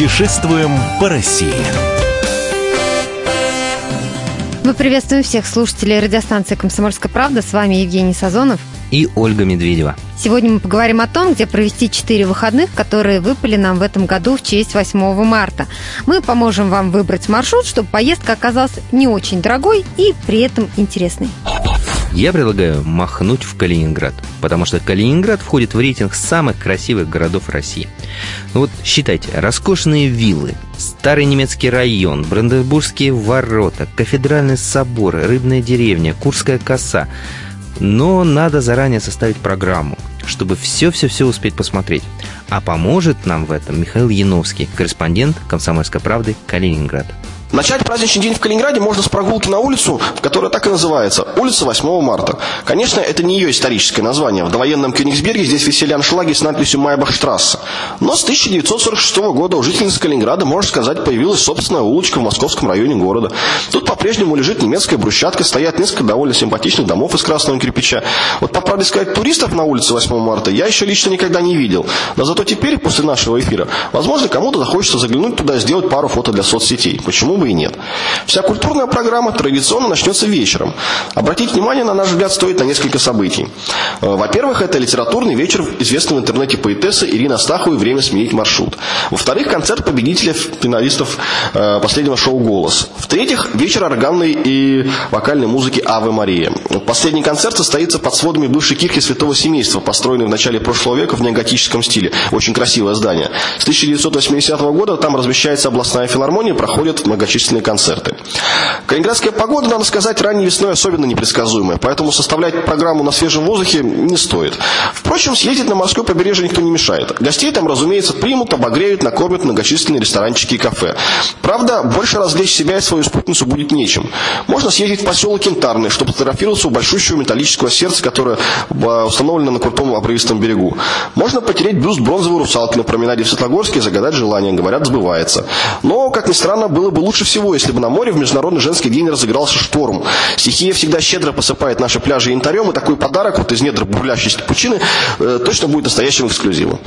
Путешествуем по России. Мы приветствуем всех слушателей радиостанции «Комсомольская правда». С вами Евгений Сазонов и Ольга Медведева. Сегодня мы поговорим о том, где провести четыре выходных, которые выпали нам в этом году в честь 8 марта. Мы поможем вам выбрать маршрут, чтобы поездка оказалась не очень дорогой и при этом интересной. Я предлагаю махнуть в Калининград, потому что Калининград входит в рейтинг самых красивых городов России. Ну вот считайте, роскошные виллы, старый немецкий район, Бранденбургские ворота, кафедральный собор, рыбная деревня, Курская коса. Но надо заранее составить программу, чтобы все-все-все успеть посмотреть. А поможет нам в этом Михаил Яновский, корреспондент «Комсомольской правды» Калининград. Начать праздничный день в Калининграде можно с прогулки на улицу, которая так и называется – улица 8 марта. Конечно, это не ее историческое название. В довоенном Кёнигсберге здесь висели аншлаги с надписью «Майбахштрассе». Но с 1946 года у жительницы Калининграда, можно сказать, появилась собственная улочка в московском районе города. Тут по-прежнему лежит немецкая брусчатка, стоят несколько довольно симпатичных домов из красного кирпича. Вот, по правде сказать, туристов на улице 8 марта я еще лично никогда не видел. Но зато теперь, после нашего эфира, возможно, кому-то захочется заглянуть туда и сделать пару фото для соцсетей. Почему бы и нет. Вся культурная программа традиционно начнется вечером. Обратить внимание, на наш взгляд, стоит на несколько событий. Э, во-первых, это литературный вечер известного в интернете поэтессы Ирины Астаховой «Время сменить маршрут». Во-вторых, концерт победителя финалистов э, последнего шоу «Голос». В-третьих, вечер органной и вокальной музыки «Аве Мария». Последний концерт состоится под сводами бывшей кирхи Святого Семейства, построенной в начале прошлого века в неоготическом стиле. Очень красивое здание. С 1980 года там размещается областная филармония, проходят многочисленные многочисленные концерты. Калининградская погода, надо сказать, ранней весной особенно непредсказуемая, поэтому составлять программу на свежем воздухе не стоит. Впрочем, съездить на морское побережье никто не мешает. Гостей там, разумеется, примут, обогреют, накормят многочисленные ресторанчики и кафе. Правда, больше развлечь себя и свою спутницу будет нечем. Можно съездить в поселок Кентарный, чтобы фотографироваться у большущего металлического сердца, которое а, установлено на крутом обрывистом берегу. Можно потереть бюст бронзовой русалки на променаде в Светлогорске и загадать желание, говорят, сбывается. Но, как ни странно, было бы лучше лучше всего, если бы на море в Международный женский день разыгрался шторм. Стихия всегда щедро посыпает наши пляжи янтарем, и такой подарок вот из недр бурлящейся пучины э, точно будет настоящим эксклюзивом.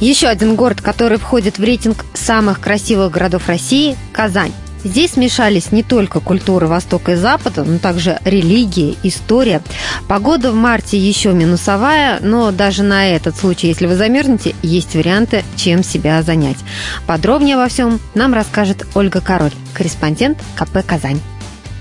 Еще один город, который входит в рейтинг самых красивых городов России – Казань. Здесь смешались не только культуры Востока и Запада, но также религия, история. Погода в марте еще минусовая, но даже на этот случай, если вы замерзнете, есть варианты, чем себя занять. Подробнее во всем нам расскажет Ольга Король, корреспондент КП «Казань».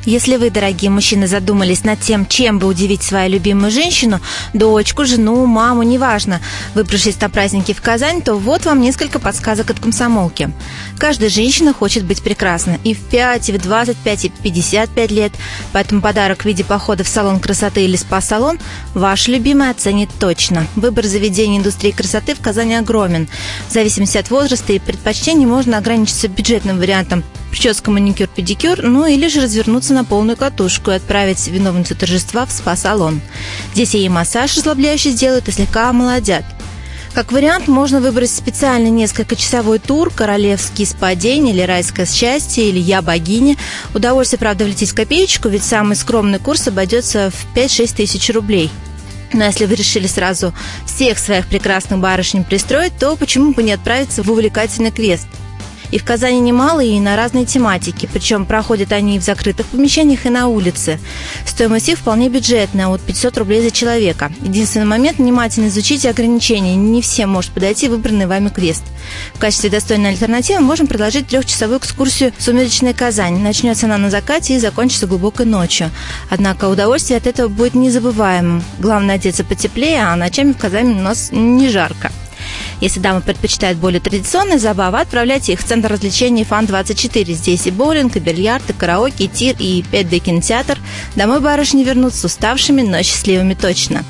Если вы, дорогие мужчины, задумались над тем, чем бы удивить свою любимую женщину, дочку, жену, маму, неважно, выбравшись на праздники в Казань, то вот вам несколько подсказок от комсомолки. Каждая женщина хочет быть прекрасной и в 5, и в 25, и в 55 лет, поэтому подарок в виде похода в салон красоты или спа-салон ваш любимый оценит точно. Выбор заведений индустрии красоты в Казани огромен. В зависимости от возраста и предпочтений можно ограничиться бюджетным вариантом прическа, маникюр, педикюр, ну или же развернуться на полную катушку и отправить виновницу торжества в спа-салон. Здесь ей массаж расслабляющий сделают и слегка омолодят. Как вариант, можно выбрать специальный несколько-часовой тур «Королевский спа-день» или «Райское счастье» или «Я богиня». Удовольствие, правда, влететь в копеечку, ведь самый скромный курс обойдется в 5-6 тысяч рублей. Но если вы решили сразу всех своих прекрасных барышень пристроить, то почему бы не отправиться в увлекательный квест – и в Казани немало, и на разные тематики. Причем проходят они и в закрытых помещениях, и на улице. Стоимость их вполне бюджетная, от 500 рублей за человека. Единственный момент – внимательно изучите ограничения. Не всем может подойти выбранный вами квест. В качестве достойной альтернативы можем предложить трехчасовую экскурсию «Сумеречная Казань». Начнется она на закате и закончится глубокой ночью. Однако удовольствие от этого будет незабываемым. Главное одеться потеплее, а ночами в Казани у нас не жарко. Если дамы предпочитают более традиционные забавы, отправляйте их в Центр развлечений Фан-24. Здесь и боулинг, и бильярд, и караоке, и тир, и 5D-кинотеатр. Домой барышни вернутся уставшими, но счастливыми точно.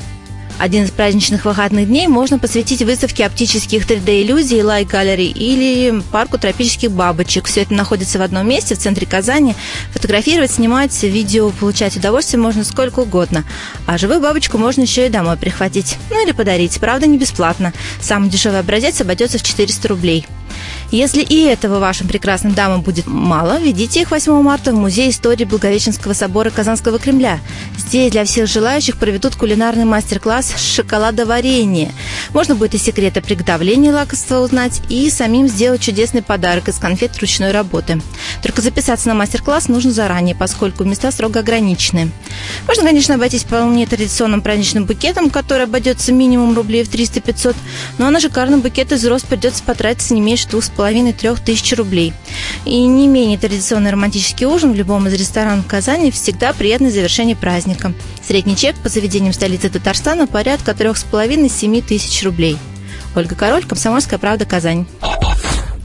Один из праздничных выходных дней можно посвятить выставке оптических 3D-иллюзий Light Gallery или парку тропических бабочек. Все это находится в одном месте, в центре Казани. Фотографировать, снимать, видео, получать удовольствие можно сколько угодно. А живую бабочку можно еще и домой прихватить. Ну или подарить. Правда, не бесплатно. Самый дешевый образец обойдется в 400 рублей. Если и этого вашим прекрасным дамам будет мало, ведите их 8 марта в Музей истории Благовещенского собора Казанского Кремля. Здесь для всех желающих проведут кулинарный мастер-класс шоколадоварение. Можно будет и секреты приготовления лакомства узнать, и самим сделать чудесный подарок из конфет ручной работы. Только записаться на мастер-класс нужно заранее, поскольку места строго ограничены. Можно, конечно, обойтись вполне традиционным праздничным букетом, который обойдется минимум рублей в 300-500, но на шикарный букет из роз придется потратиться не меньше двух с половиной-трех тысяч рублей. И не менее традиционный романтический ужин в любом из ресторанов Казани всегда приятное завершение праздника. Средний чек по заведениям столицы Татарстана порядка трех с половиной-семи тысяч рублей. Ольга Король, Комсомольская правда, Казань.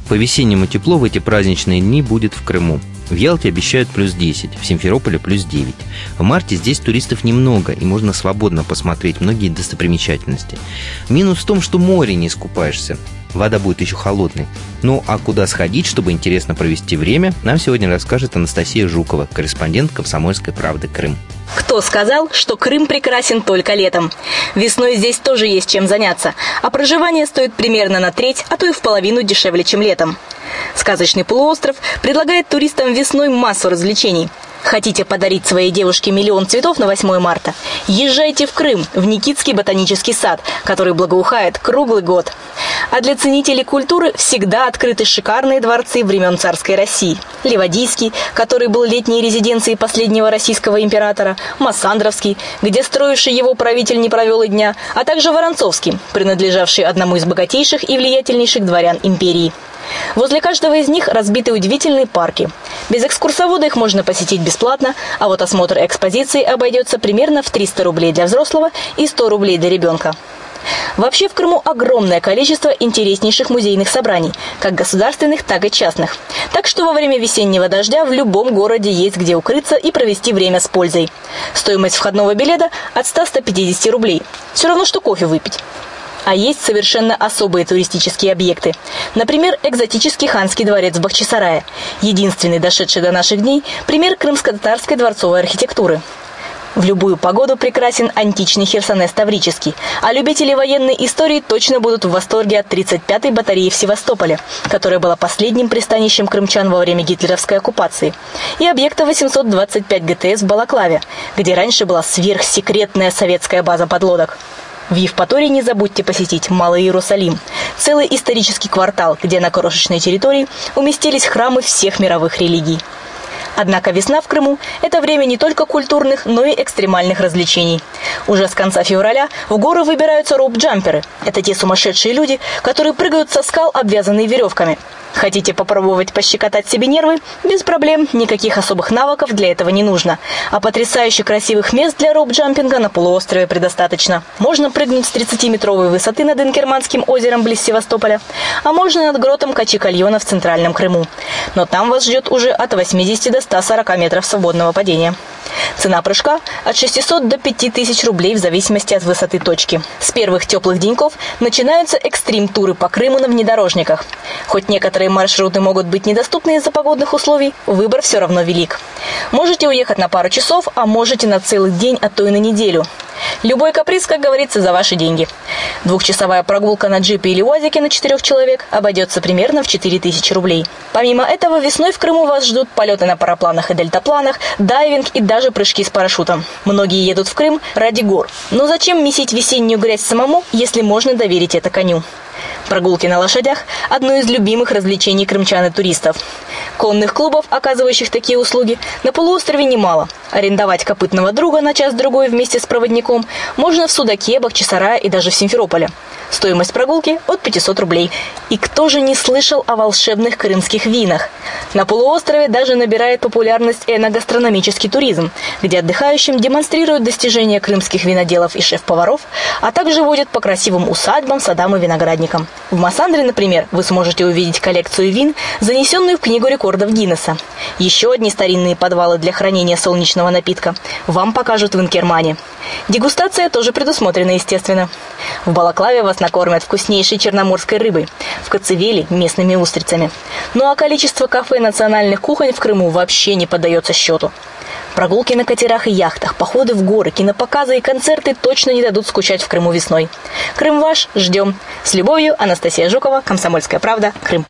По-весеннему тепло в эти праздничные дни будет в Крыму. В Ялте обещают плюс 10, в Симферополе плюс 9. В марте здесь туристов немного, и можно свободно посмотреть многие достопримечательности. Минус в том, что море не искупаешься. Вода будет еще холодной. Ну, а куда сходить, чтобы интересно провести время, нам сегодня расскажет Анастасия Жукова, корреспондент «Комсомольской правды Крым». Кто сказал, что Крым прекрасен только летом? Весной здесь тоже есть чем заняться, а проживание стоит примерно на треть, а то и в половину дешевле, чем летом. Сказочный полуостров предлагает туристам весной массу развлечений. Хотите подарить своей девушке миллион цветов на 8 марта? Езжайте в Крым, в Никитский ботанический сад, который благоухает круглый год. А для ценителей культуры всегда открыты шикарные дворцы времен царской России. Ливадийский, который был летней резиденцией последнего российского императора, Массандровский, где строивший его правитель не провел и дня, а также Воронцовский, принадлежавший одному из богатейших и влиятельнейших дворян империи. Возле каждого из них разбиты удивительные парки. Без экскурсовода их можно посетить бесплатно, а вот осмотр экспозиции обойдется примерно в 300 рублей для взрослого и 100 рублей для ребенка. Вообще в Крыму огромное количество интереснейших музейных собраний, как государственных, так и частных. Так что во время весеннего дождя в любом городе есть где укрыться и провести время с пользой. Стоимость входного билета от 100-150 рублей. Все равно, что кофе выпить. А есть совершенно особые туристические объекты. Например, экзотический ханский дворец в. Единственный дошедший до наших дней пример крымско-татарской дворцовой архитектуры. В любую погоду прекрасен античный Херсонес Таврический, а любители военной истории точно будут в восторге от 35-й батареи в Севастополе, которая была последним пристанищем крымчан во время гитлеровской оккупации, и объекта 825 ГТС в Балаклаве, где раньше была сверхсекретная советская база подлодок. В Евпатории не забудьте посетить Малый Иерусалим, целый исторический квартал, где на крошечной территории уместились храмы всех мировых религий. Однако весна в Крыму – это время не только культурных, но и экстремальных развлечений. Уже с конца февраля в горы выбираются роуп-джамперы. Это те сумасшедшие люди, которые прыгают со скал, обвязанные веревками – Хотите попробовать пощекотать себе нервы? Без проблем, никаких особых навыков для этого не нужно. А потрясающе красивых мест для роуп-джампинга на полуострове предостаточно. Можно прыгнуть с 30-метровой высоты над Инкерманским озером близ Севастополя, а можно над гротом Качи-Кальона в Центральном Крыму. Но там вас ждет уже от 80 до 140 метров свободного падения. Цена прыжка от 600 до 5000 рублей в зависимости от высоты точки. С первых теплых деньков начинаются экстрим-туры по Крыму на внедорожниках. Хоть некоторые маршруты могут быть недоступны из-за погодных условий, выбор все равно велик. Можете уехать на пару часов, а можете на целый день, а то и на неделю. Любой каприз, как говорится, за ваши деньги. Двухчасовая прогулка на джипе или УАЗике на четырех человек обойдется примерно в 4000 рублей. Помимо этого, весной в Крыму вас ждут полеты на парапланах и дельтапланах, дайвинг и даже прыжки с парашютом. Многие едут в Крым ради гор. Но зачем месить весеннюю грязь самому, если можно доверить это коню? Прогулки на лошадях – одно из любимых развлечений крымчан и туристов. Конных клубов, оказывающих такие услуги, на полуострове немало. Арендовать копытного друга на час-другой вместе с проводником можно в Судаке, Бахчисарае и даже в Симферополе. Стоимость прогулки от 500 рублей. И кто же не слышал о волшебных крымских винах? На полуострове даже набирает популярность эногастрономический туризм, где отдыхающим демонстрируют достижения крымских виноделов и шеф-поваров, а также водят по красивым усадьбам, садам и виноградникам. В Массандре, например, вы сможете увидеть коллекцию вин, занесенную в Книгу рекордов Гиннесса. Еще одни старинные подвалы для хранения солнечного напитка вам покажут в Инкермане. Дегустация тоже предусмотрена, естественно. В Балаклаве вас накормят вкуснейшей черноморской рыбой, в Коцевеле – местными устрицами. Ну а количество кафе национальных кухонь в Крыму вообще не поддается счету. Прогулки на катерах и яхтах, походы в горы, кинопоказы и концерты точно не дадут скучать в Крыму весной. Крым ваш, ждем. С любовью, Анастасия Жукова, Комсомольская правда, Крым.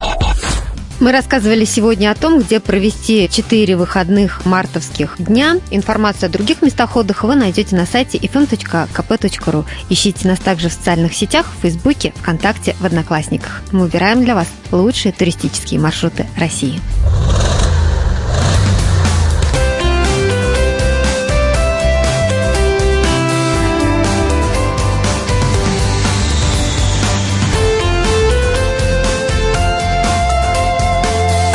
Мы рассказывали сегодня о том, где провести четыре выходных мартовских дня. Информацию о других местах отдыха вы найдете на сайте fm.kp.ru. Ищите нас также в социальных сетях, в Фейсбуке, ВКонтакте, в Одноклассниках. Мы выбираем для вас лучшие туристические маршруты России.